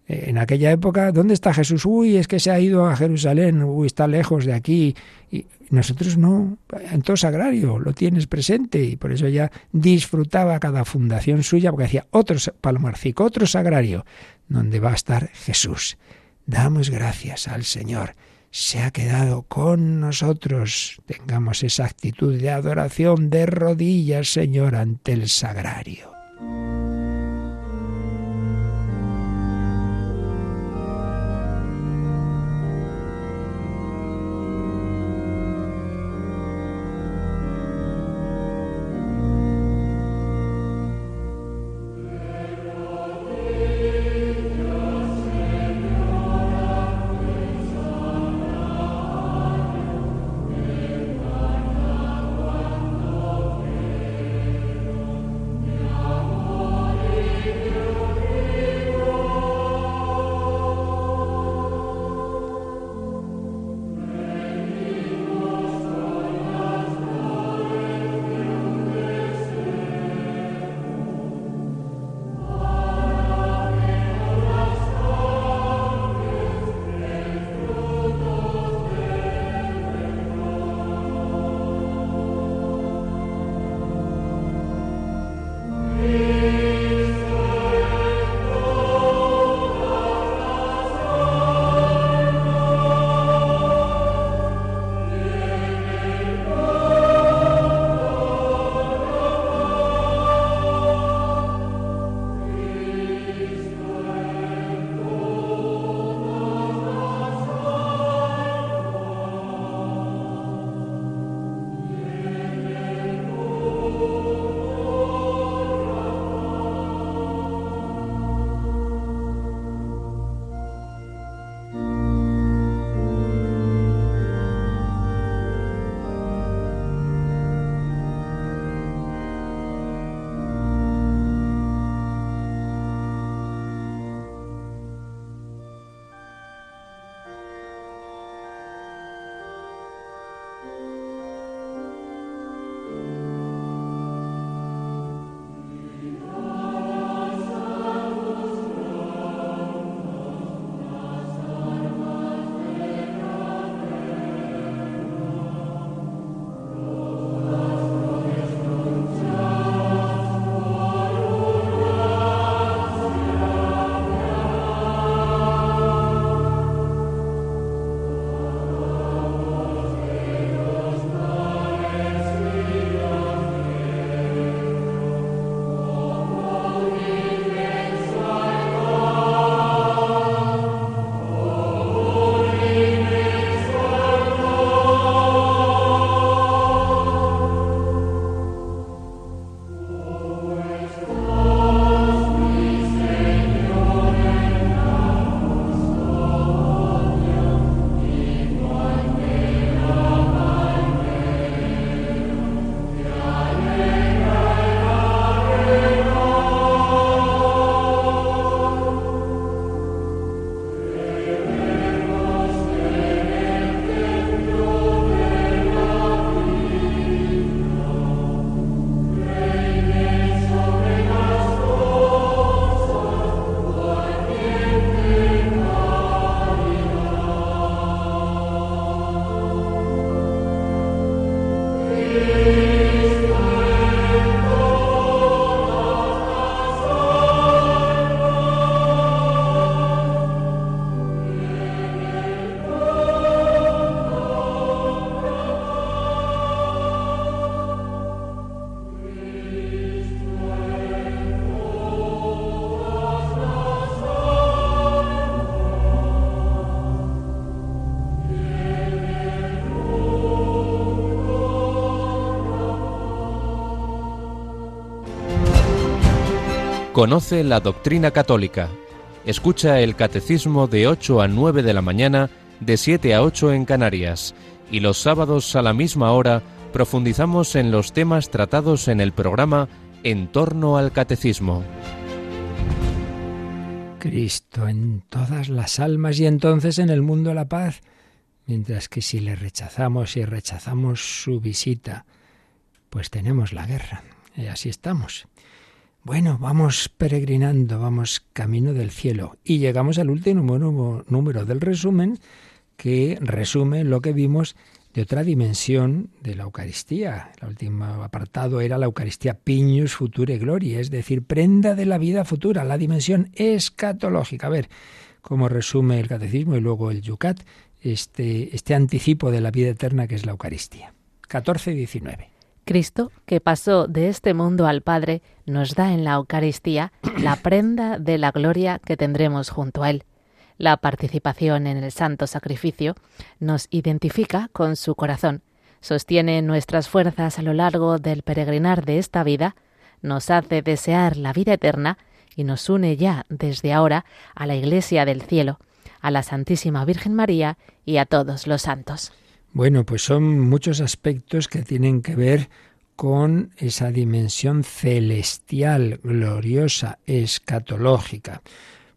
En aquella época, ¿dónde está Jesús? Uy, es que se ha ido a Jerusalén, uy, está lejos de aquí. Y nosotros no, en todo sagrario lo tienes presente y por eso ya disfrutaba cada fundación suya porque decía otro palomarcico, otro sagrario donde va a estar Jesús. Damos gracias al Señor. Se ha quedado con nosotros. Tengamos esa actitud de adoración de rodillas, Señor, ante el sagrario. Conoce la doctrina católica. Escucha el catecismo de 8 a 9 de la mañana, de 7 a 8 en Canarias. Y los sábados a la misma hora profundizamos en los temas tratados en el programa En torno al catecismo. Cristo en todas las almas y entonces en el mundo la paz. Mientras que si le rechazamos y rechazamos su visita, pues tenemos la guerra. Y así estamos. Bueno, vamos peregrinando, vamos camino del cielo y llegamos al último número del resumen que resume lo que vimos de otra dimensión de la Eucaristía. El último apartado era la Eucaristía Piñus Future Gloria, es decir, prenda de la vida futura, la dimensión escatológica. A ver cómo resume el catecismo y luego el Yucat este, este anticipo de la vida eterna que es la Eucaristía. 14 y 19. Cristo, que pasó de este mundo al Padre, nos da en la Eucaristía la prenda de la gloria que tendremos junto a Él. La participación en el santo sacrificio nos identifica con su corazón, sostiene nuestras fuerzas a lo largo del peregrinar de esta vida, nos hace desear la vida eterna y nos une ya desde ahora a la Iglesia del cielo, a la Santísima Virgen María y a todos los santos. Bueno, pues son muchos aspectos que tienen que ver con esa dimensión celestial, gloriosa, escatológica.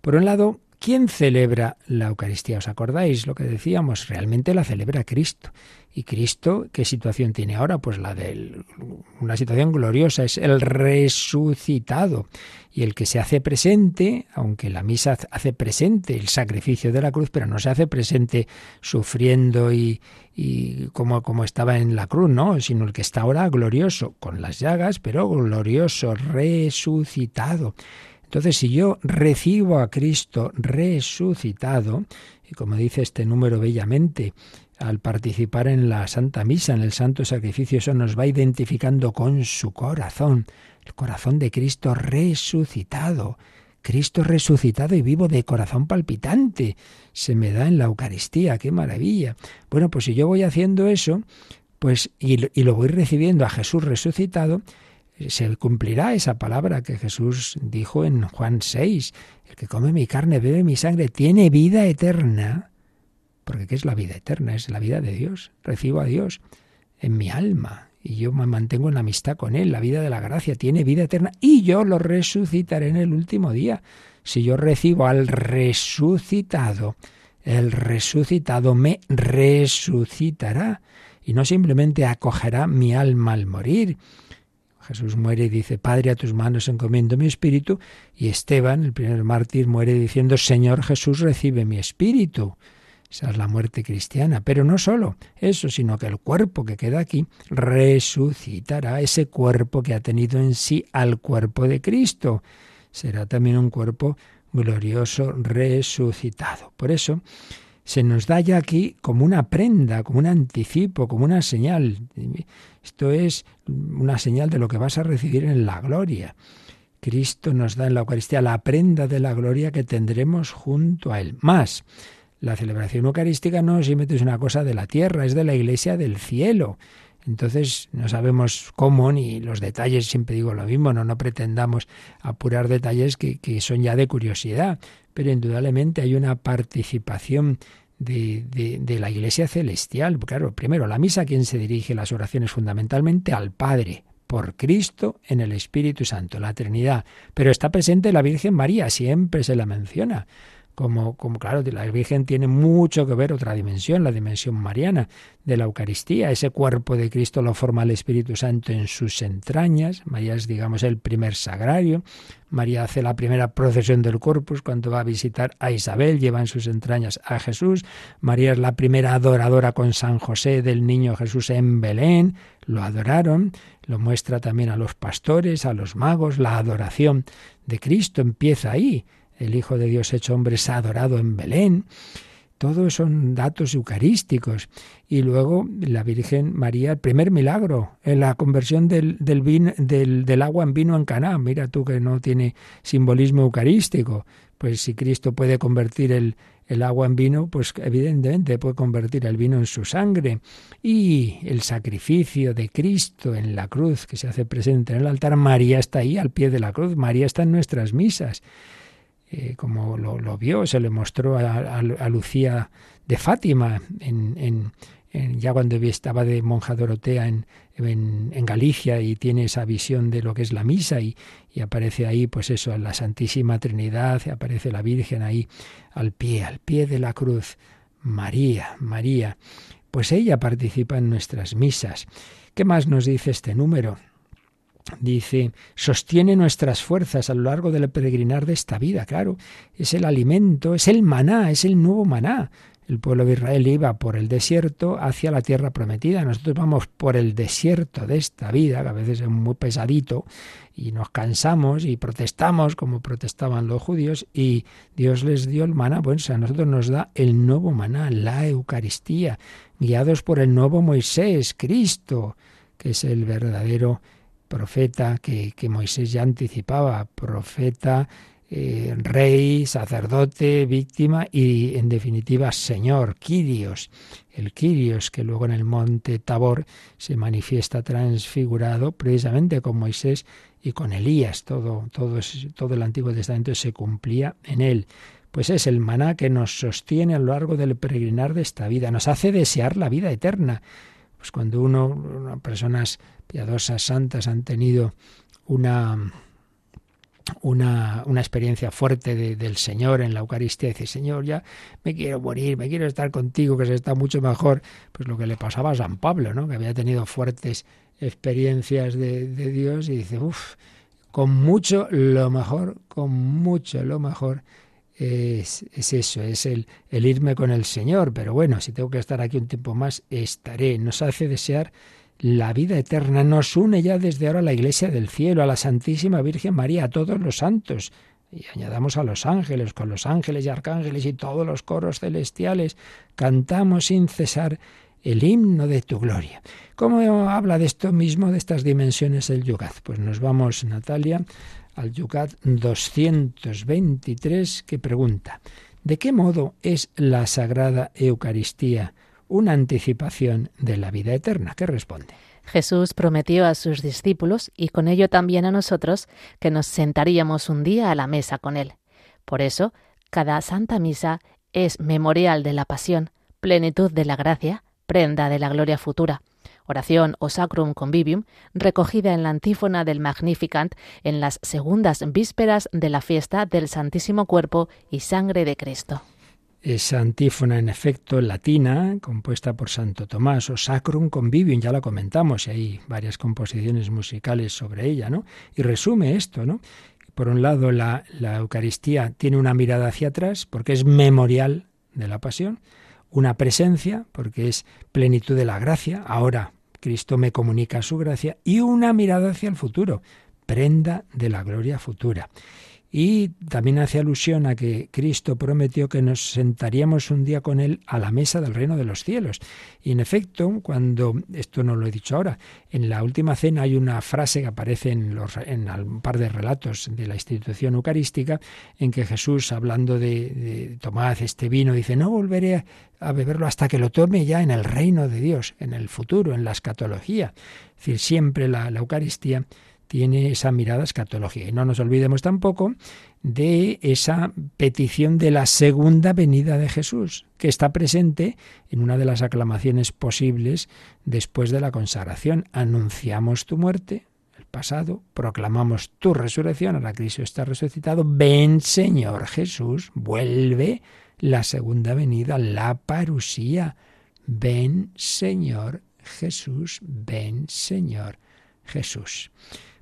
Por un lado, ¿quién celebra la Eucaristía? ¿Os acordáis lo que decíamos? Realmente la celebra Cristo. ¿Y Cristo qué situación tiene ahora? Pues la de una situación gloriosa, es el resucitado. Y el que se hace presente, aunque la misa hace presente el sacrificio de la cruz, pero no se hace presente sufriendo y, como, como estaba en la cruz, ¿no? Sino el que está ahora glorioso, con las llagas, pero glorioso, resucitado. Entonces, si yo recibo a Cristo resucitado, y como dice este número bellamente, al participar en la Santa Misa, en el Santo Sacrificio, eso nos va identificando con su corazón, el corazón de Cristo resucitado. Cristo resucitado y vivo de corazón palpitante. Se me da en la Eucaristía, qué maravilla. Bueno, pues si yo voy haciendo eso, pues y, y lo voy recibiendo a Jesús resucitado, se cumplirá esa palabra que Jesús dijo en Juan 6. El que come mi carne, bebe mi sangre, tiene vida eterna porque ¿qué es la vida eterna? Es la vida de Dios. Recibo a Dios en mi alma y yo me mantengo en amistad con Él. La vida de la gracia tiene vida eterna y yo lo resucitaré en el último día. Si yo recibo al resucitado, el resucitado me resucitará y no simplemente acogerá mi alma al morir. Jesús muere y dice, Padre, a tus manos encomiendo mi espíritu, y Esteban, el primer mártir, muere diciendo, Señor Jesús, recibe mi espíritu. Esa es la muerte cristiana. Pero no solo eso, sino que el cuerpo que queda aquí resucitará, ese cuerpo que ha tenido en sí al cuerpo de Cristo. Será también un cuerpo glorioso resucitado. Por eso se nos da ya aquí como una prenda, como un anticipo, como una señal. Esto es una señal de lo que vas a recibir en la gloria. Cristo nos da en la Eucaristía la prenda de la gloria que tendremos junto a Él. Más, la celebración eucarística no simplemente es una cosa de la tierra, es de la iglesia del cielo. Entonces no sabemos cómo ni los detalles, siempre digo lo mismo, no, no pretendamos apurar detalles que, son ya de curiosidad, pero indudablemente hay una participación de, de, la iglesia celestial. Claro, primero, la misa a quien se dirige las oraciones fundamentalmente al Padre, por Cristo en el Espíritu Santo, la Trinidad. Pero está presente la Virgen María, siempre se la menciona como, claro, la Virgen tiene mucho que ver otra dimensión, la dimensión mariana de la Eucaristía. Ese cuerpo de Cristo lo forma el Espíritu Santo en sus entrañas. María es, digamos, el primer sagrario. María hace la primera procesión del Corpus cuando va a visitar a Isabel, lleva en sus entrañas a Jesús. María es la primera adoradora con San José del niño Jesús en Belén. Lo adoraron, lo muestra también a los pastores, a los magos. La adoración de Cristo empieza ahí. El Hijo de Dios hecho hombre es adorado en Belén. Todos son datos eucarísticos. Y luego la Virgen María, el primer milagro, en la conversión del, del, del, agua en vino en Caná. Mira tú que no tiene simbolismo eucarístico. Pues si Cristo puede convertir el, el agua en vino, pues evidentemente puede convertir el vino en su sangre. Y el sacrificio de Cristo en la cruz, que se hace presente en el altar, María está ahí al pie de la cruz, María está en nuestras misas. Eh, como lo, vio, se le mostró a, Lucía de Fátima, en, ya cuando estaba de monja Dorotea en, Galicia y tiene esa visión de lo que es la misa y, aparece ahí, pues eso, la Santísima Trinidad, aparece la Virgen ahí al pie, al pie de la cruz. María, María. Pues ella participa en nuestras misas. ¿Qué más nos dice este número? Dice, sostiene nuestras fuerzas a lo largo del peregrinar de esta vida, claro, es el alimento, es el maná, es el nuevo maná. El pueblo de Israel iba por el desierto hacia la tierra prometida. Nosotros vamos por el desierto de esta vida, que a veces es muy pesadito, y nos cansamos y protestamos como protestaban los judíos, y Dios les dio el maná. Bueno, a nosotros nos da el nuevo maná, la Eucaristía, guiados por el nuevo Moisés, Cristo, que es el verdadero profeta que, Moisés ya anticipaba, profeta, eh, rey, sacerdote, víctima y en definitiva Señor, Quirios, el Quirios que luego en el monte Tabor se manifiesta transfigurado precisamente con Moisés y con Elías, todo, todo, todo el Antiguo Testamento se cumplía en él. Pues es el maná que nos sostiene a lo largo del peregrinar de esta vida, nos hace desear la vida eterna. Pues cuando uno, personas piadosas, santas, han tenido una, una, una, experiencia fuerte del Señor en la Eucaristía. Dice, Señor, ya me quiero morir, me quiero estar contigo, que se está mucho mejor. Pues lo que le pasaba a San Pablo, ¿no? que había tenido fuertes experiencias de, de Dios y dice, uff, con mucho lo mejor, con mucho lo mejor. Es, es, eso, es el, el irme con el Señor. Pero bueno, si tengo que estar aquí un tiempo más, estaré. Nos hace desear la vida eterna. Nos une ya desde ahora a la Iglesia del Cielo, a la Santísima Virgen María, a todos los santos. Y añadamos a los ángeles, con los ángeles y arcángeles y todos los coros celestiales, cantamos sin cesar el himno de tu gloria. ¿Cómo habla de esto mismo, de estas dimensiones el Yucat? Pues nos vamos, Natalia, al Yucat 223, que pregunta, ¿de qué modo es la Sagrada Eucaristía una anticipación de la vida eterna. ¿Qué responde? Jesús prometió a sus discípulos y con ello también a nosotros que nos sentaríamos un día a la mesa con Él. Por eso, cada Santa Misa es memorial de la pasión, plenitud de la gracia, prenda de la gloria futura, oración o sacrum convivium, recogida en la antífona del Magnificant en las segundas vísperas de la fiesta del Santísimo Cuerpo y Sangre de Cristo. Esa antífona, en efecto, latina, compuesta por Santo Tomás, o Sacrum Convivium, ya la comentamos, y hay varias composiciones musicales sobre ella, ¿no? Y resume esto, ¿no? Por un lado, la, la Eucaristía tiene una mirada hacia atrás, porque es memorial de la pasión, una presencia, porque es plenitud de la gracia, ahora Cristo me comunica su gracia, y una mirada hacia el futuro, prenda de la gloria futura. Y también hace alusión a que Cristo prometió que nos sentaríamos un día con Él a la mesa del reino de los cielos. Y en efecto, cuando, esto no lo he dicho ahora, en la última cena hay una frase que aparece en, los, en un par de relatos de la institución eucarística, en que Jesús, hablando de, de tomad este vino, dice, no volveré a beberlo hasta que lo tome ya en el reino de Dios, en el futuro, en la escatología. Es decir, siempre la, la Eucaristía tiene esa mirada escatológica. Y no nos olvidemos tampoco de esa petición de la segunda venida de Jesús, que está presente en una de las aclamaciones posibles después de la consagración. Anunciamos tu muerte, el pasado, proclamamos tu resurrección, ahora Cristo está resucitado, ven Señor Jesús, vuelve la segunda venida, la parusía, ven Señor Jesús, ven Señor Jesús.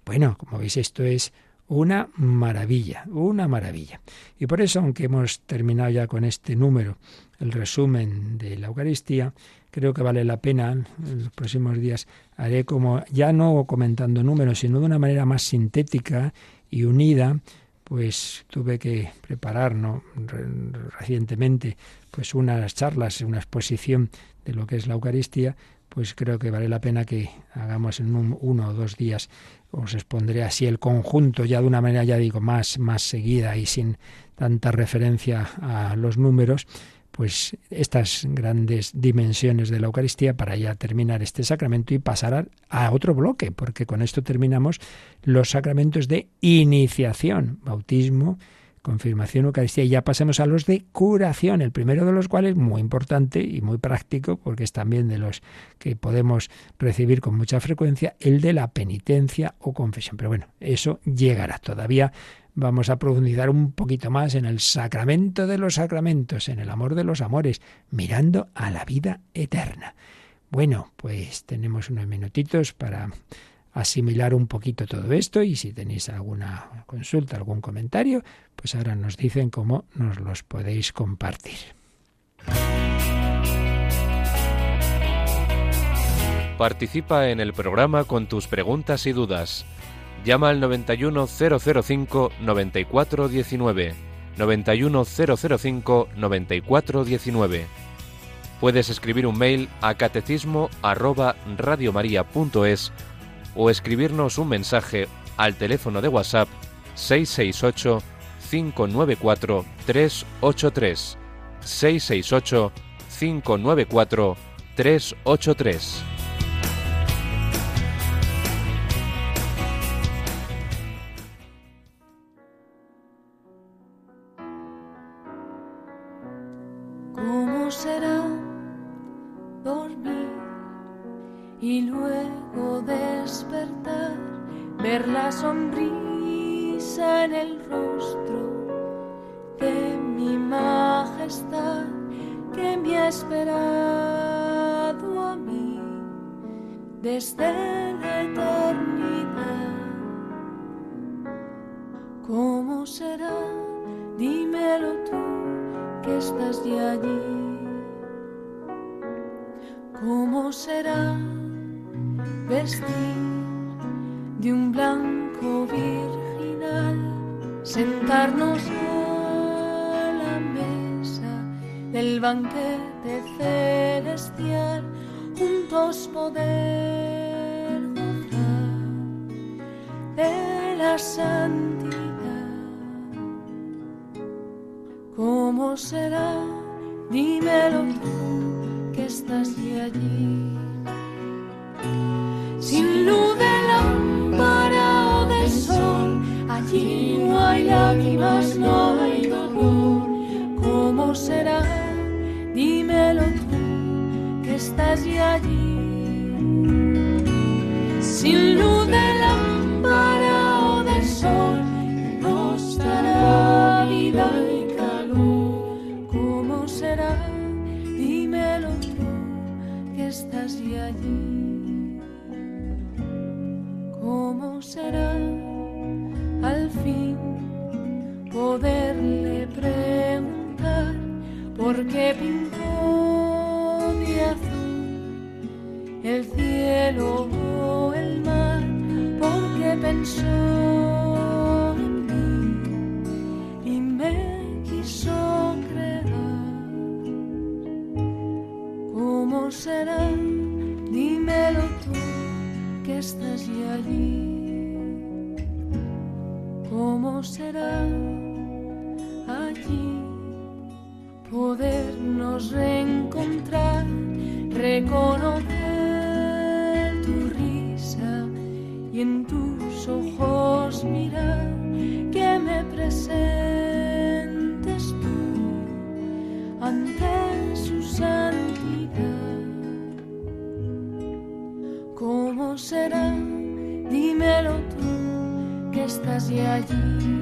Bueno, como veis, esto es una maravilla, una maravilla. Y por eso, aunque hemos terminado ya con este número, el resumen de la Eucaristía, creo que vale la pena, en los próximos días haré como, ya no comentando números, sino de una manera más sintética y unida, pues tuve que preparar ¿no? recientemente pues unas charlas, una exposición de lo que es la Eucaristía, pues creo que vale la pena que hagamos en uno o dos días, os expondré así el conjunto, ya de una manera, ya digo, más, más seguida y sin tanta referencia a los números, pues estas grandes dimensiones de la Eucaristía para ya terminar este sacramento y pasar a otro bloque, porque con esto terminamos los sacramentos de iniciación, bautismo, confirmación, Eucaristía, y ya pasemos a los de curación, el primero de los cuales muy importante y muy práctico, porque es también de los que podemos recibir con mucha frecuencia, el de la penitencia o confesión. Pero bueno, eso llegará. Todavía vamos a profundizar un poquito más en el sacramento de los sacramentos, en el amor de los amores, mirando a la vida eterna. Bueno, pues tenemos unos minutitos para asimilar un poquito todo esto y si tenéis alguna consulta, algún comentario, pues ahora nos dicen cómo nos los podéis compartir. Participa en el programa con tus preguntas y dudas. Llama al 91005 9419. 91005 9419. Puedes escribir un mail a catecismo arroba radiomaria.es o escribirnos un mensaje al teléfono de WhatsApp 668 594 383 668 594 383 ¿Cómo será dormir y luego ver la sonrisa en el rostro de mi majestad que me ha esperado a mí desde la eternidad. ¿Cómo será? Dímelo tú que estás de allí. ¿Cómo será? vestir banquete celestial, juntos poder gozar de la santidad. ¿Cómo será? Dímelo tú que estás allí estás ya allí. Sin luz de lámpara o de sol, nos dará vida y calor. ¿Cómo será? Dímelo tú, que estás ya allí. ¿Cómo será al fin poderle preguntar por qué pintó el cielo o el mar? ¿Por qué pensó en mí y me quiso crear? ¿Cómo será? Dímelo tú que estás allí. ¿Cómo será allí podernos reencontrar, reconocer tú que estás ya allí.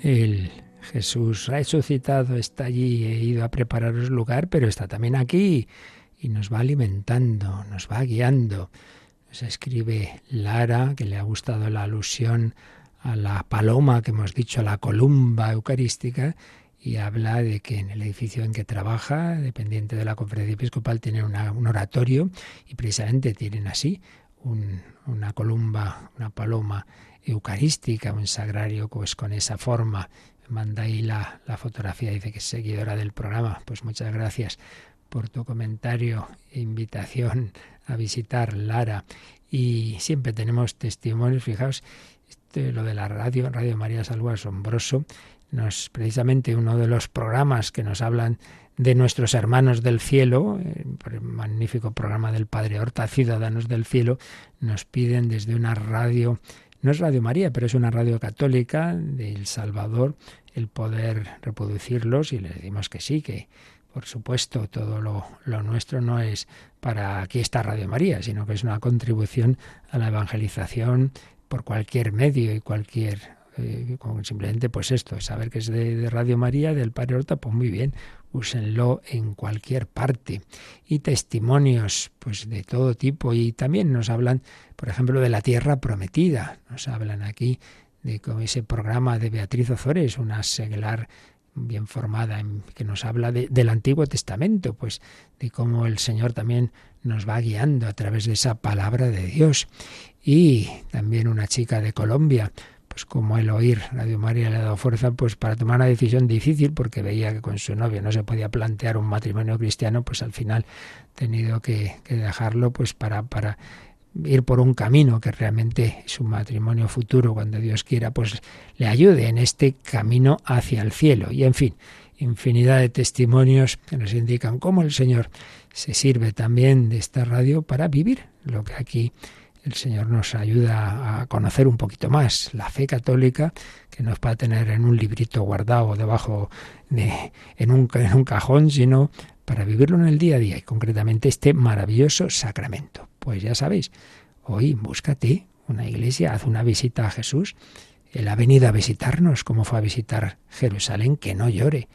El Jesús resucitado está allí, he ido a prepararos lugar, pero está también aquí y nos va alimentando, nos va guiando. Nos escribe Lara, que le ha gustado la alusión a la paloma que hemos dicho, a la columba eucarística, y habla de que en el edificio en que trabaja, dependiente de la conferencia episcopal, tienen un oratorio y precisamente tienen así un- una columba, una paloma eucarística, un sagrario pues con esa forma. Manda ahí la, la fotografía, dice que es seguidora del programa. Pues muchas gracias por tu comentario e invitación a visitar Lara. Y siempre tenemos testimonios, fijaos, este, lo de la radio, Radio María es algo asombroso. Nos, precisamente uno de los programas que nos hablan de nuestros hermanos del cielo, el magnífico programa del Padre Horta, Ciudadanos del Cielo, nos piden desde una radio, no es Radio María, pero es una radio católica de El Salvador, el poder reproducirlos y le decimos que sí, que por supuesto todo lo, lo nuestro no es para aquí está Radio María, sino que es una contribución a la evangelización por cualquier medio y cualquier eh, simplemente pues esto, saber que es de, de Radio María, del Padre Horta, pues muy bien, úsenlo en cualquier parte. Y testimonios, pues de todo tipo, y también nos hablan, por ejemplo, de la tierra prometida, nos hablan aquí de ese programa de Beatriz Ozores, una seglar bien formada, que nos habla de- del Antiguo Testamento, pues de cómo el Señor también nos va guiando a través de esa palabra de Dios. Y también una chica de Colombia, pues como el oír Radio María le ha dado fuerza pues para tomar una decisión difícil porque veía que con su novio no se podía plantear un matrimonio cristiano, pues al final ha tenido que, dejarlo pues para, para ir por un camino que realmente es un matrimonio futuro cuando Dios quiera pues le ayude en este camino hacia el cielo. Y en fin infinidad de testimonios que nos indican cómo el Señor se sirve también de esta radio para vivir lo que aquí el Señor nos ayuda a conocer un poquito más la fe católica, que no es para tener en un librito guardado debajo de en un, en un cajón, sino para vivirlo en el día a día y concretamente este maravilloso sacramento. Pues ya sabéis, hoy búscate una iglesia, haz una visita a Jesús. Él ha venido a visitarnos como fue a visitar Jerusalén, que no llore,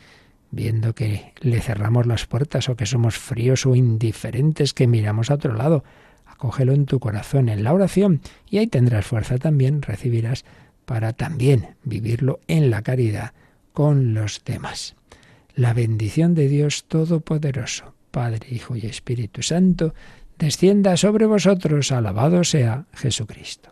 viendo que le cerramos las puertas o que somos fríos o indiferentes, que miramos a otro lado. Acógelo en tu corazón, en la oración, y ahí tendrás fuerza también, recibirás para también vivirlo en la caridad con los demás. La bendición de Dios Todopoderoso, Padre, Hijo y Espíritu Santo, descienda sobre vosotros. Alabado sea Jesucristo.